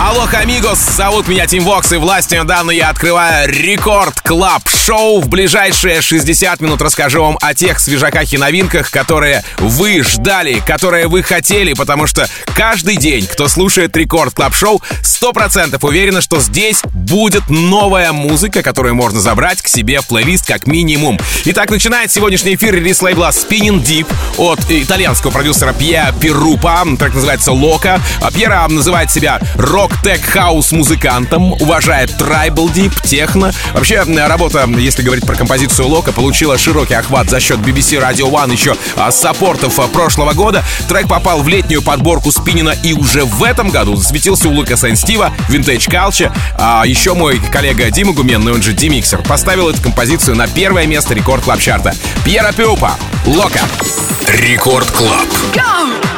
Алло, амигос, зовут меня Tim Vox, и властью, данной мне, я открываю Record Club Show. В ближайшие 60 минут расскажу вам о тех свежаках и новинках, которые вы ждали, которые вы хотели, потому что каждый день, кто слушает Record Club Show, 100% уверены, что здесь будет новая музыка, которую можно забрать к себе в плейлист как минимум. Итак, начинает сегодняшний эфир релиз лейбла Spinnin' Deep от итальянского продюсера Piero Pirupa, так называется Loca. Piero называет себя рок рок-тек-хаус музыкантом, уважает tribal deep, техно. Вообще, работа, если говорить про композицию Loca, получила широкий охват за счет BBC Radio One еще а, с саппортов а, прошлого года. Трек попал в летнюю подборку Spinnin' а и уже в этом году засветился у Lucas & Steve, Vintage Culture. А еще мой коллега Дима Гуменный, он же Dimixer, поставил эту композицию на первое место Record Club Chart а Piero Pirupa, Loca. Record Club. Go!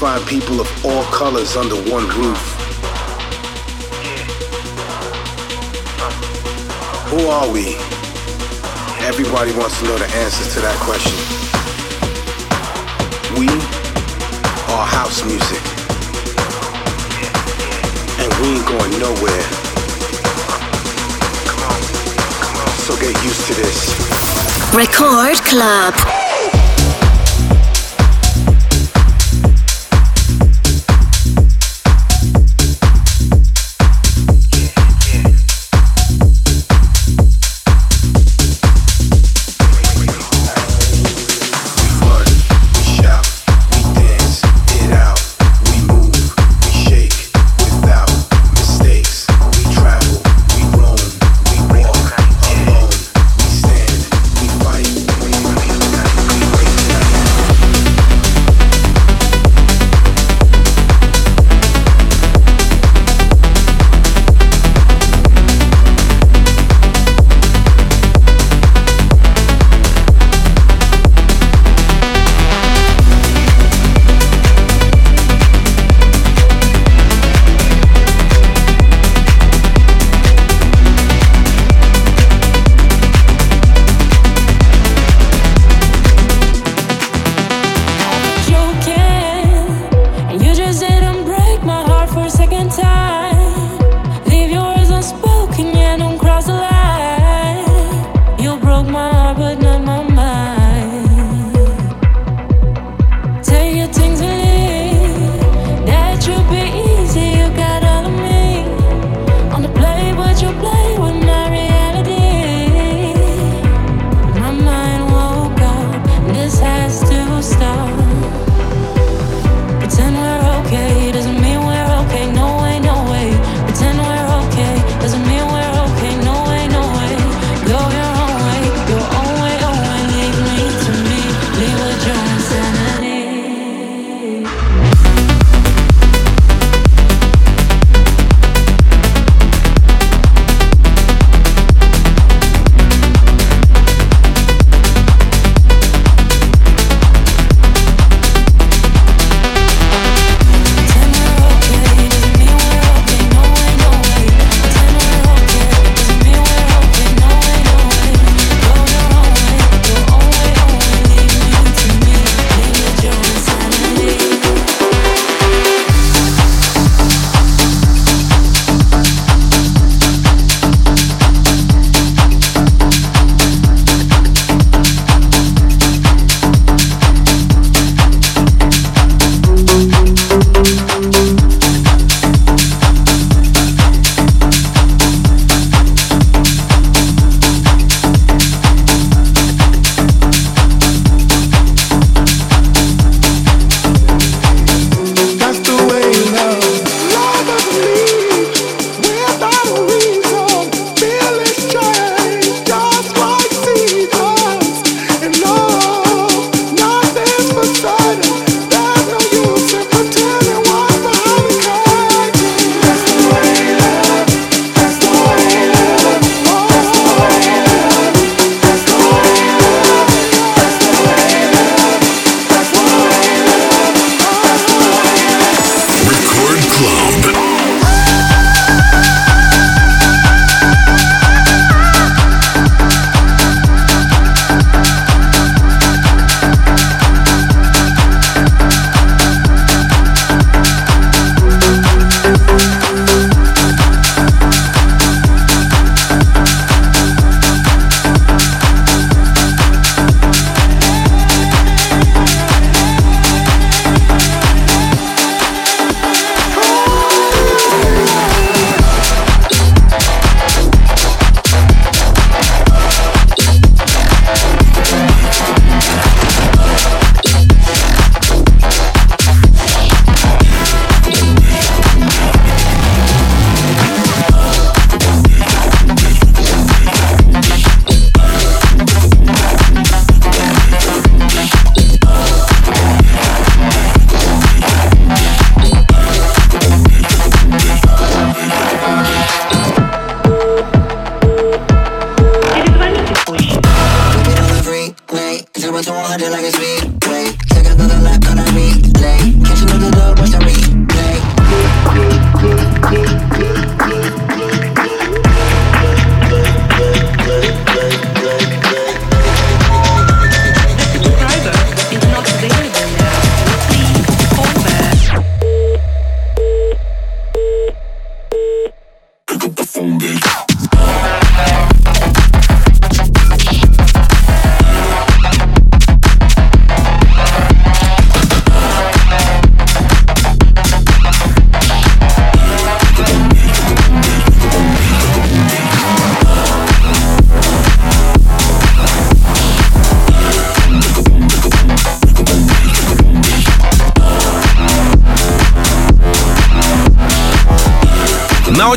unify people of all colors under one roof. Who are we? Everybody wants to know the answers to that question. We are house music. And we ain't going nowhere. So get used to this. Record Club.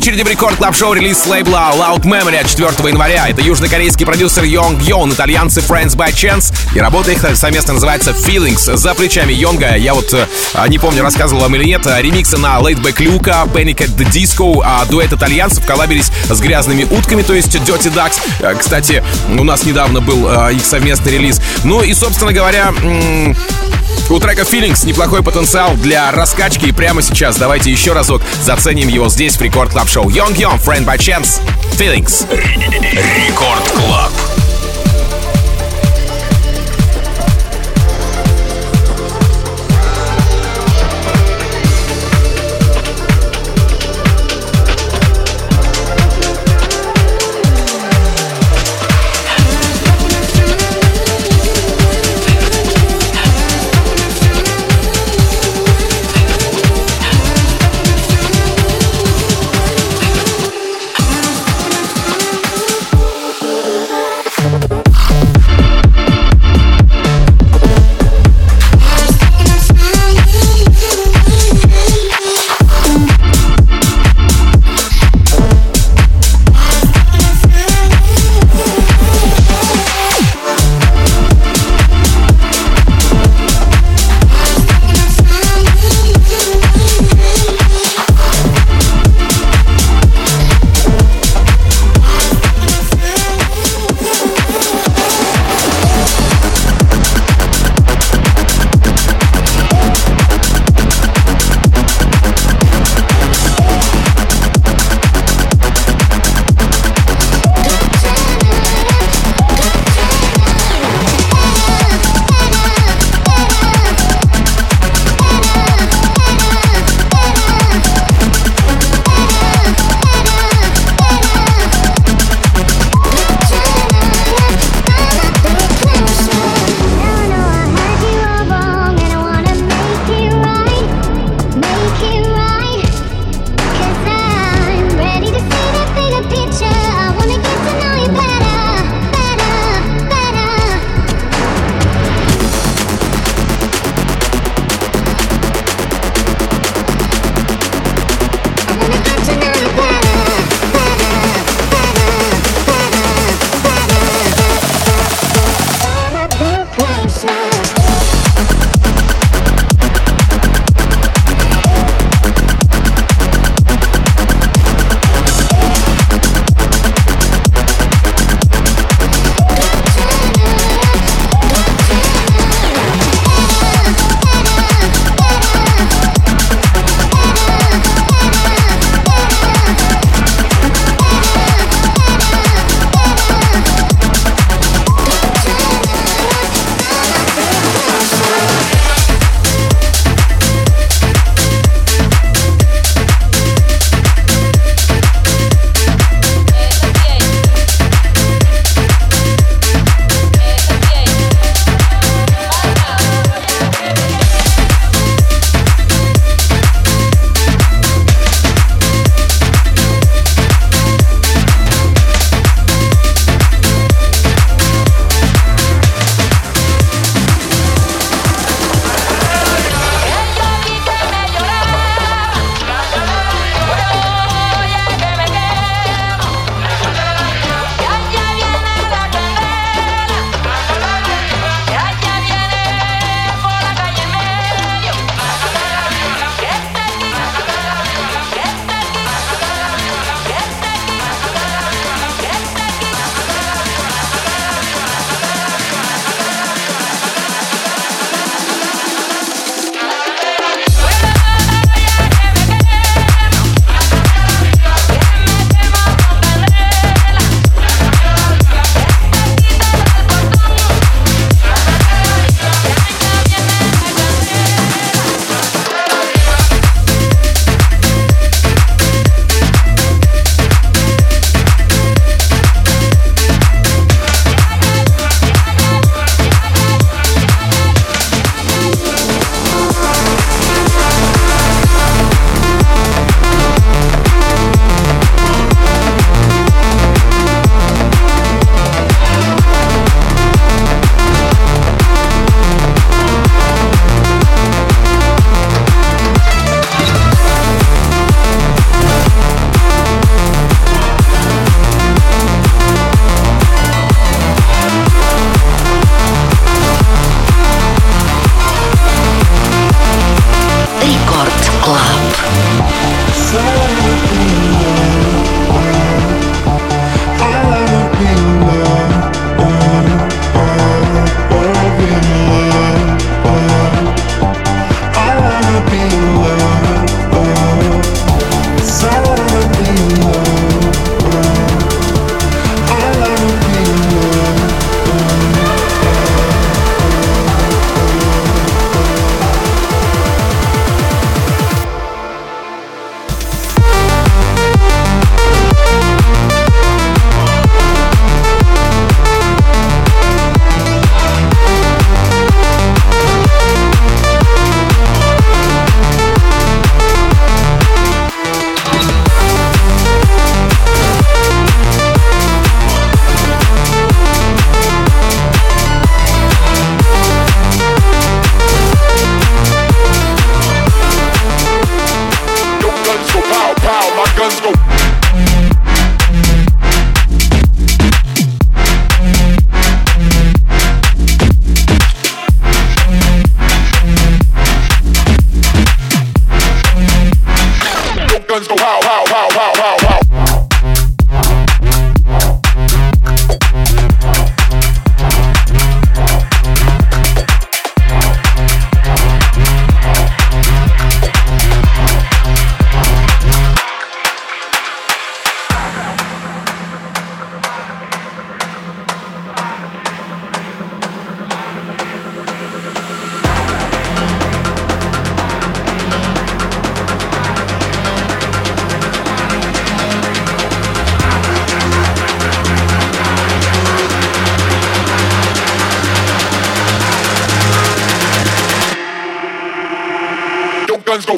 Очереди в Record Club Show релиз лейбла Loud Memory от 4 января. Это южнокорейский продюсер Young Young, итальянцы Friends by Chance. И работа их совместно называется Feelings. За плечами Йонга, я вот э, не помню, рассказывал вам или нет, ремиксы на Laidback Luke, Panic! at the Disco, а дуэт итальянцев коллабились с грязными утками, то есть Dirty Ducks. Э, кстати, у нас недавно был э, их совместный релиз. Ну и, собственно говоря, у трека Feelings неплохой потенциал для раскачки, и прямо сейчас давайте еще разок заценим его здесь в Record Club Show. Young Young, Friends by Chance, Feelings. Рекорд Клаб.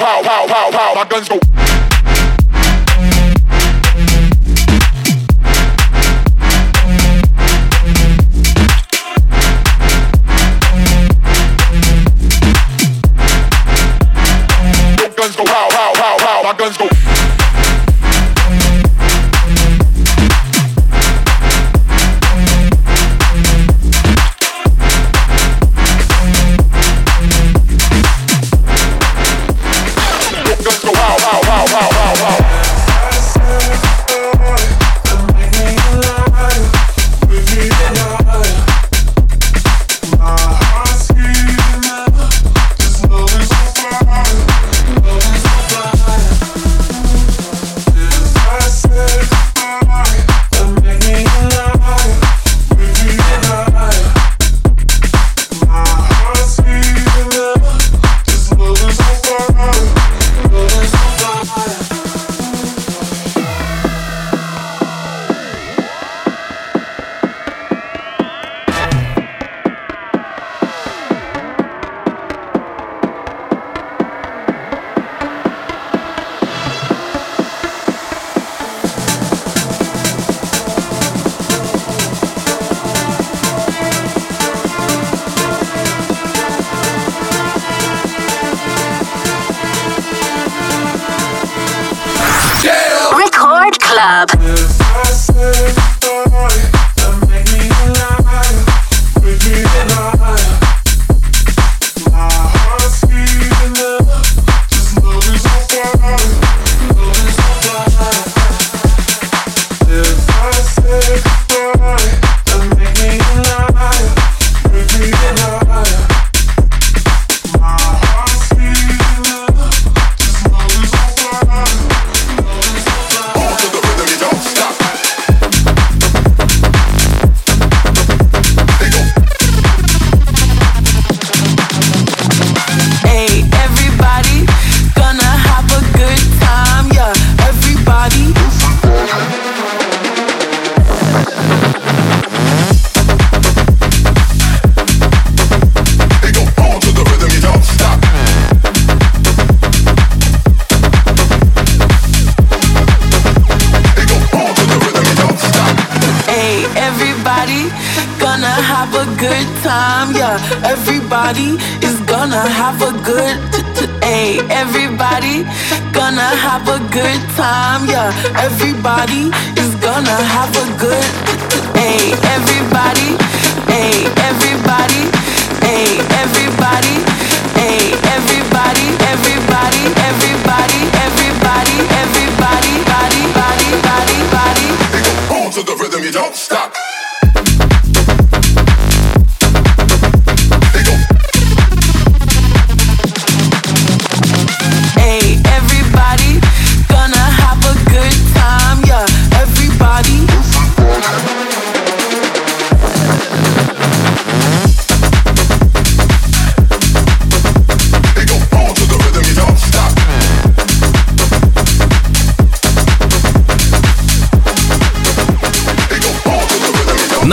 Pow, pow, pow, pow. My guns go. Guns go Club.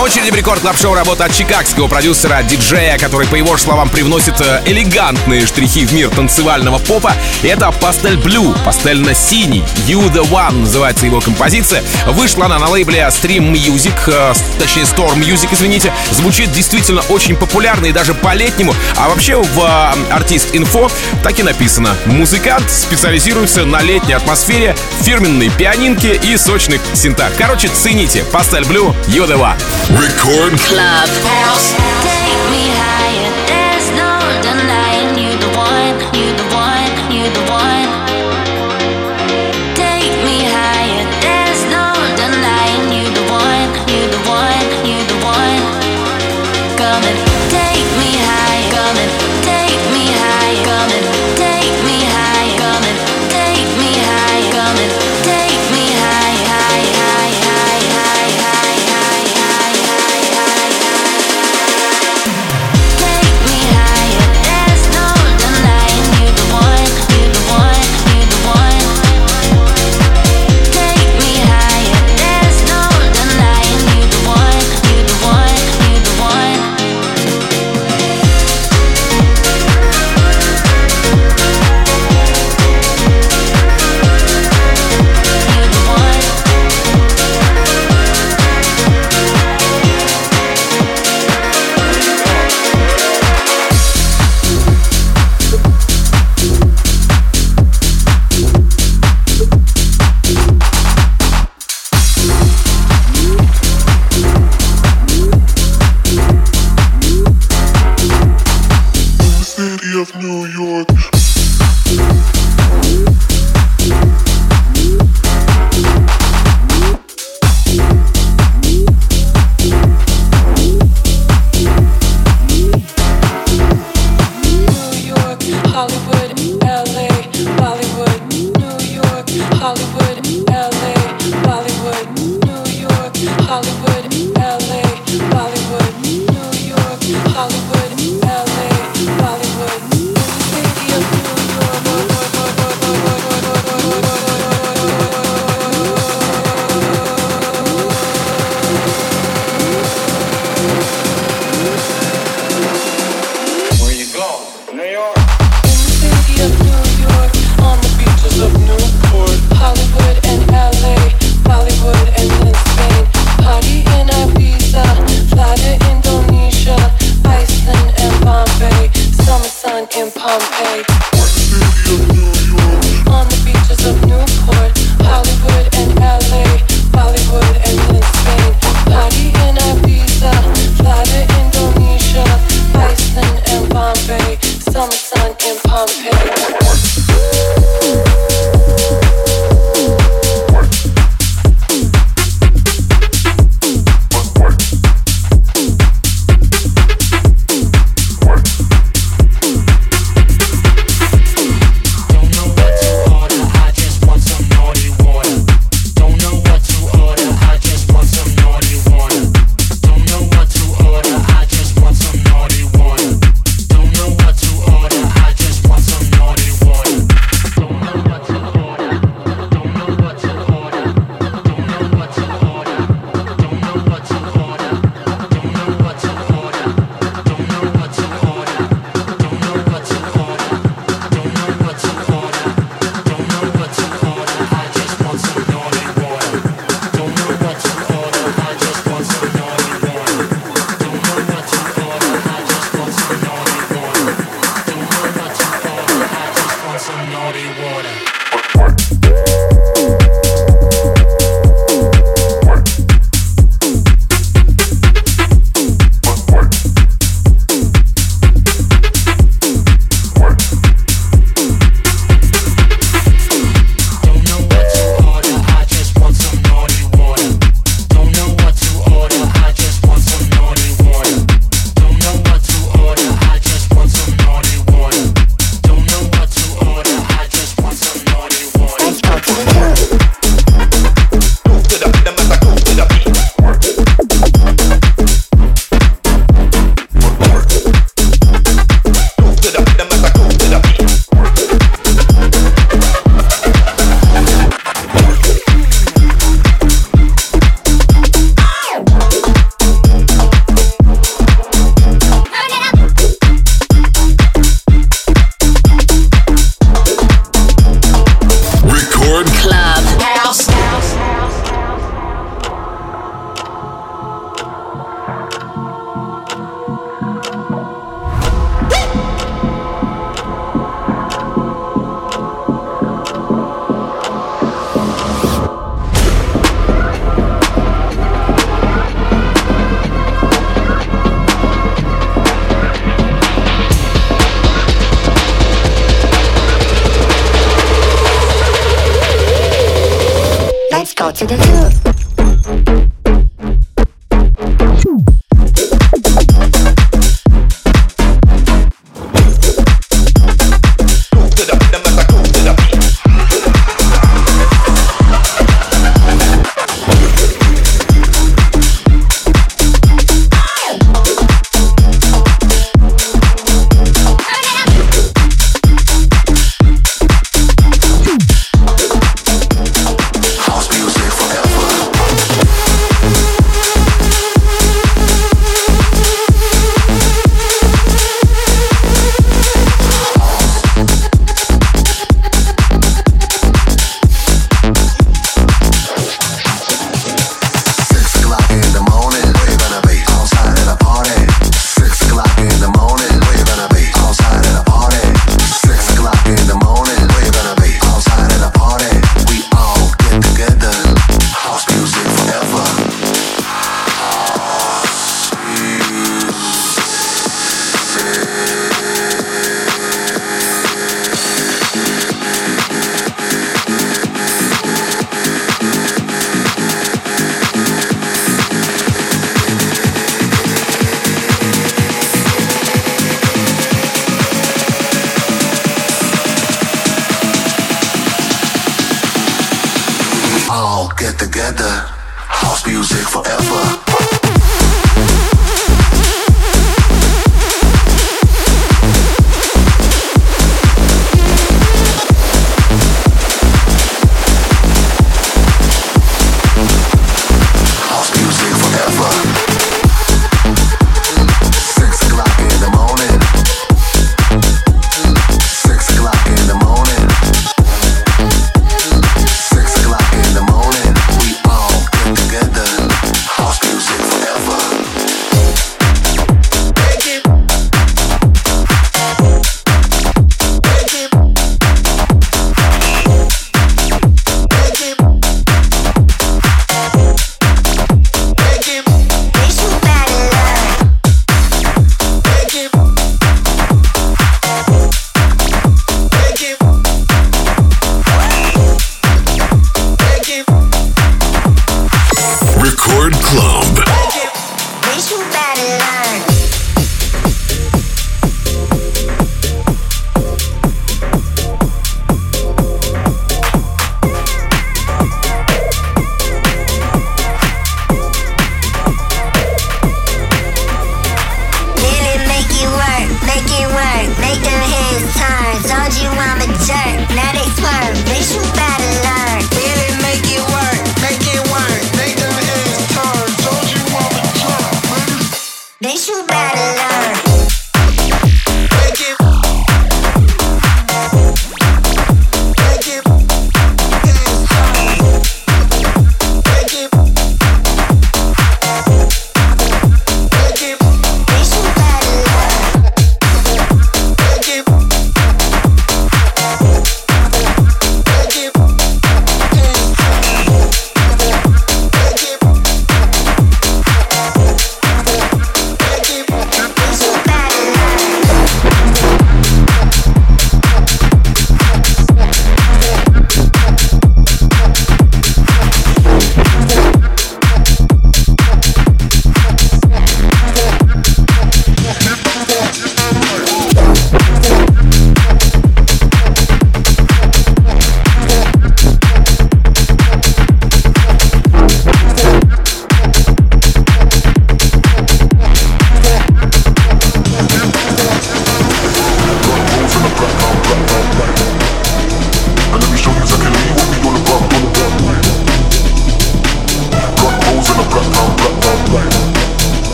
Очереди в рекорд клаб шоу работа от чикагского продюсера, диджея, который, по его словам, привносит э, элегантные штрихи в мир танцевального попа. Это «Пастель Блю», «Пастельно-синий», «You the One» называется его композиция. Вышла она на лейбле Stream Music, э, точнее Storm Music, извините. Звучит действительно очень популярно и даже по-летнему. А вообще в э, артист инфо так и написано. Музыкант специализируется на летней атмосфере, фирменной пианинке и сочных синтах. Короче, цените. «Пастель Блю», «You the One». Record Club. Take me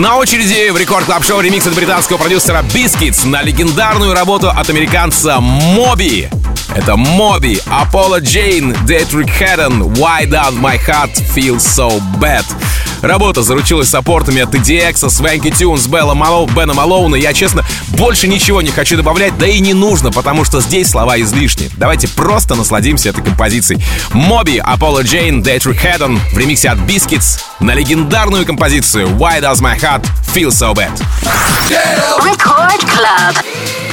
На очереди в Record Club Show ремикс от британского продюсера Biscuits на легендарную работу от американца Moby. Это Moby, Apollo Jane, Deitrick Haddon, Why Does My Heart Feel So Bad. Работа заручилась саппортами от EDX, Swanky Tunes, Белла Малоу, Бена Малоуна. Я, честно, больше ничего не хочу добавлять, да и не нужно, потому что здесь слова излишни. Давайте просто насладимся этой композицией. Moby, Apollo Jane, Deitrick Haddon в ремиксе от Biscuits на легендарную композицию Why Does My Heart Feel So Bad. Record Club.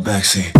backseat.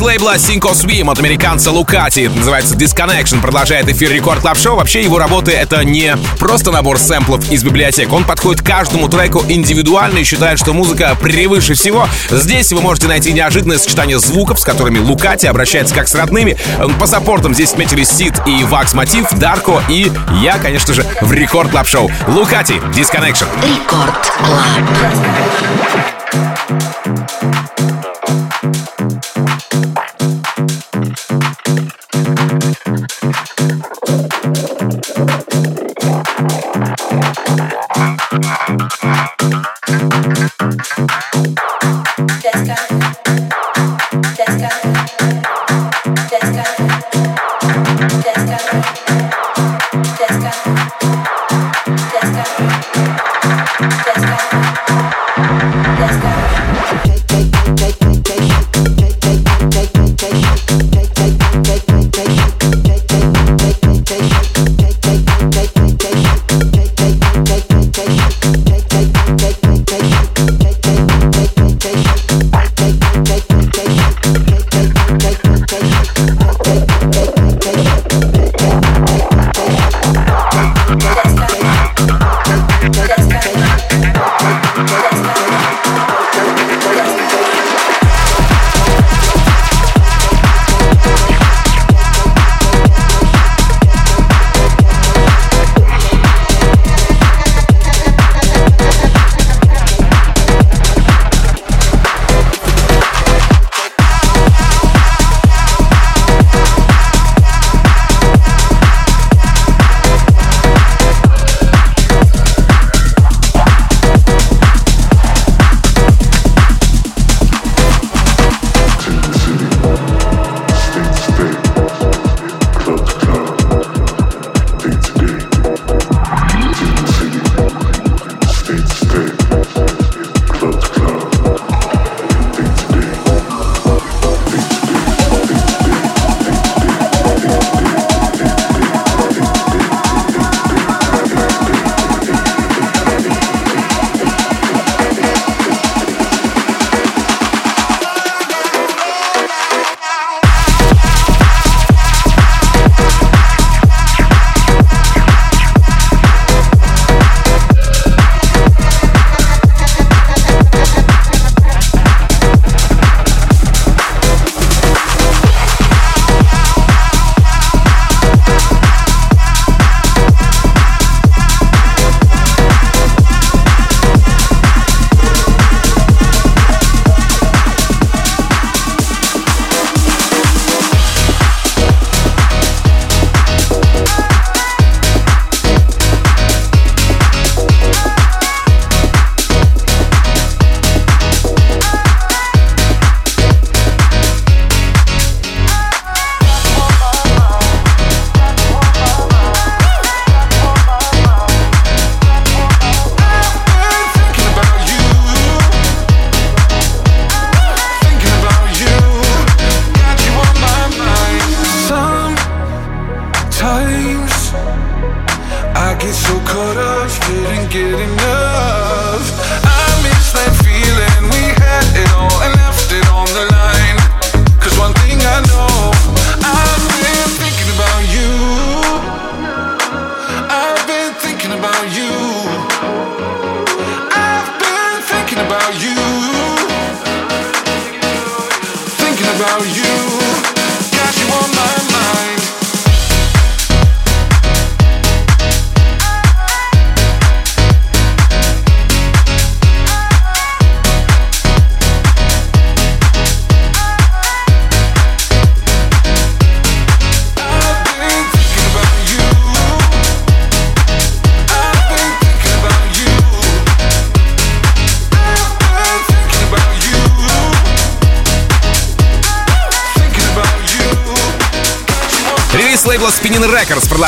Backseat. лейбла Sink or Swim от американца Лукати. Называется Disconnection. Продолжает эфир Record Club Show. Вообще его работы это не просто набор сэмплов из библиотек. Он подходит каждому треку индивидуально и считает, что музыка превыше всего. Здесь вы можете найти неожиданное сочетание звуков, с которыми Лукати обращается как с родными. По саппортам здесь отметили Сид и Wax Motif, Дарко и я, конечно же, в Record Club Show. Лукати, Disconnection. Record Club.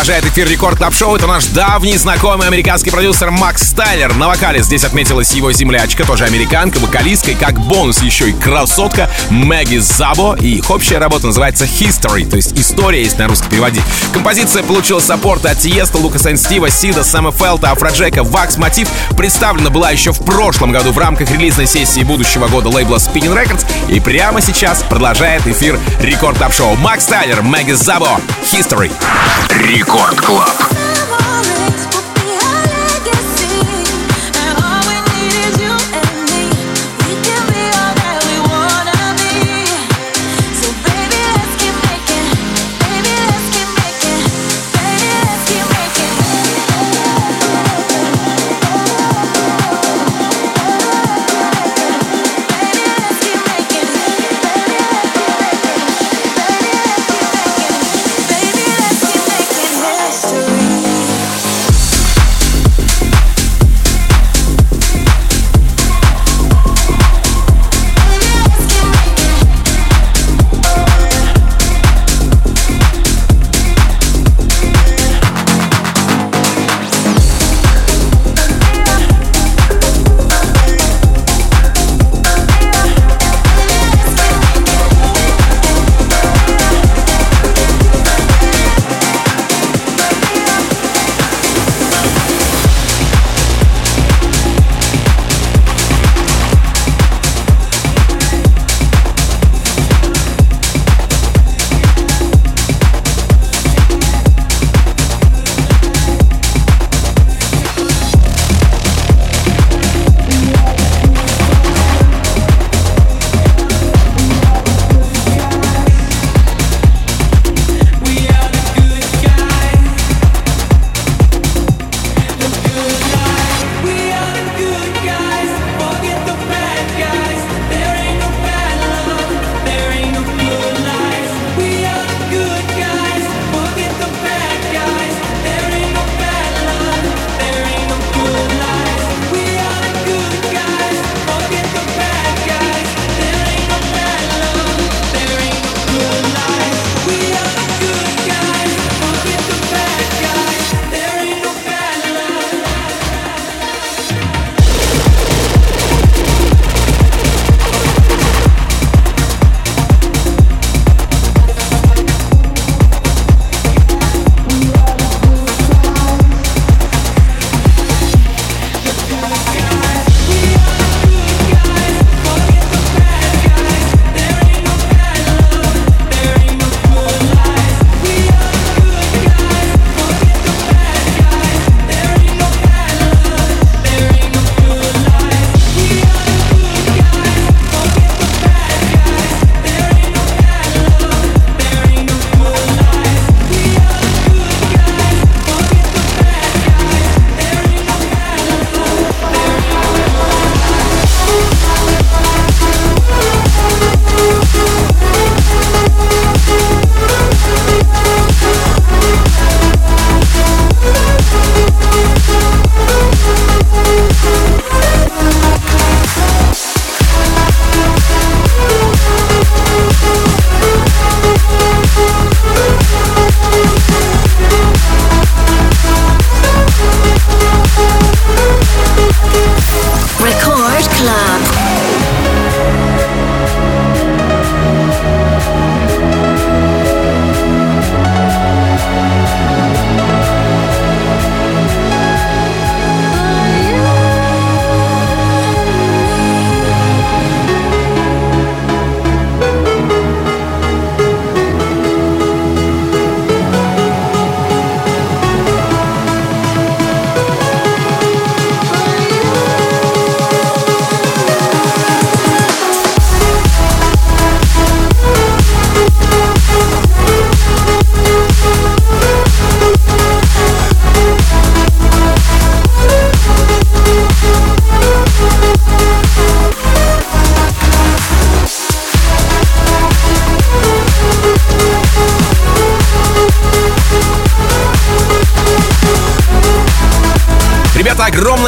Продолжает эфир Record Club Show. Это наш давний знакомый американский продюсер Макс Тайлер. На вокале здесь отметилась его землячка, тоже американка, вокалистка и как бонус еще и красотка Мэгги Забо. И их общая работа называется History, то есть история, если на русский переводить. Композиция получила саппорт от Тиеста, Лукаса and Стива, Сида, Сэма Фелта, Афроджека, Wax Motif. Представлена была еще в прошлом году в рамках релизной сессии будущего года лейбла Spinnin' Records. И прямо сейчас продолжает эфир Record Club Show. Макс Тайлер, Мэгги Забо, History. Рекорд Клаб.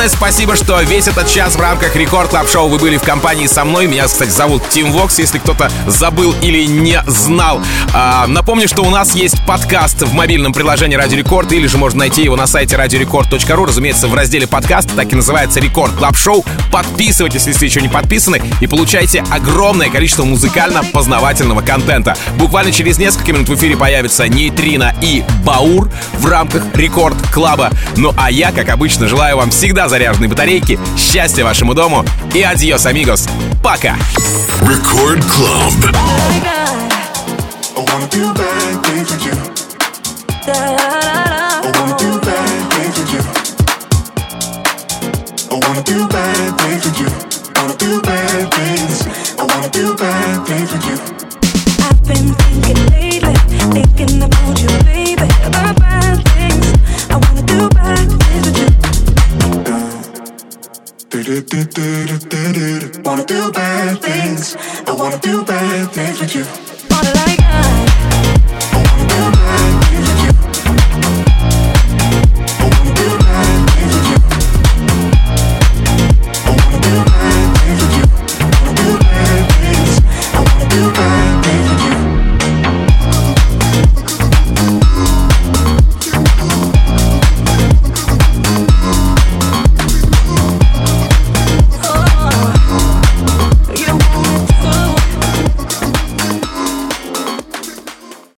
Огромное спасибо, что весь этот час в рамках Record Club Show вы были в компании со мной. Меня, кстати, зовут Тим Вокс, если кто-то забыл или не знал. А, напомню, что у нас есть подкаст в мобильном приложении Радио Рекорд, или же можно найти его на сайте радиорекорд.ру, разумеется, в разделе подкаст, так и называется Record Club Show. Подписывайтесь, если еще не подписаны, и получайте огромное количество музыкально-познавательного контента. Буквально через несколько минут в эфире появится Нейтрино и Баур в рамках Record Club а. Ну а я, как обычно, желаю вам всегда заряженной батарейки. Счастья вашему дому и адьос, амигос. Пока! I've been thinking lately, thinking about Wanna do bad things. I wanna do bad things with you.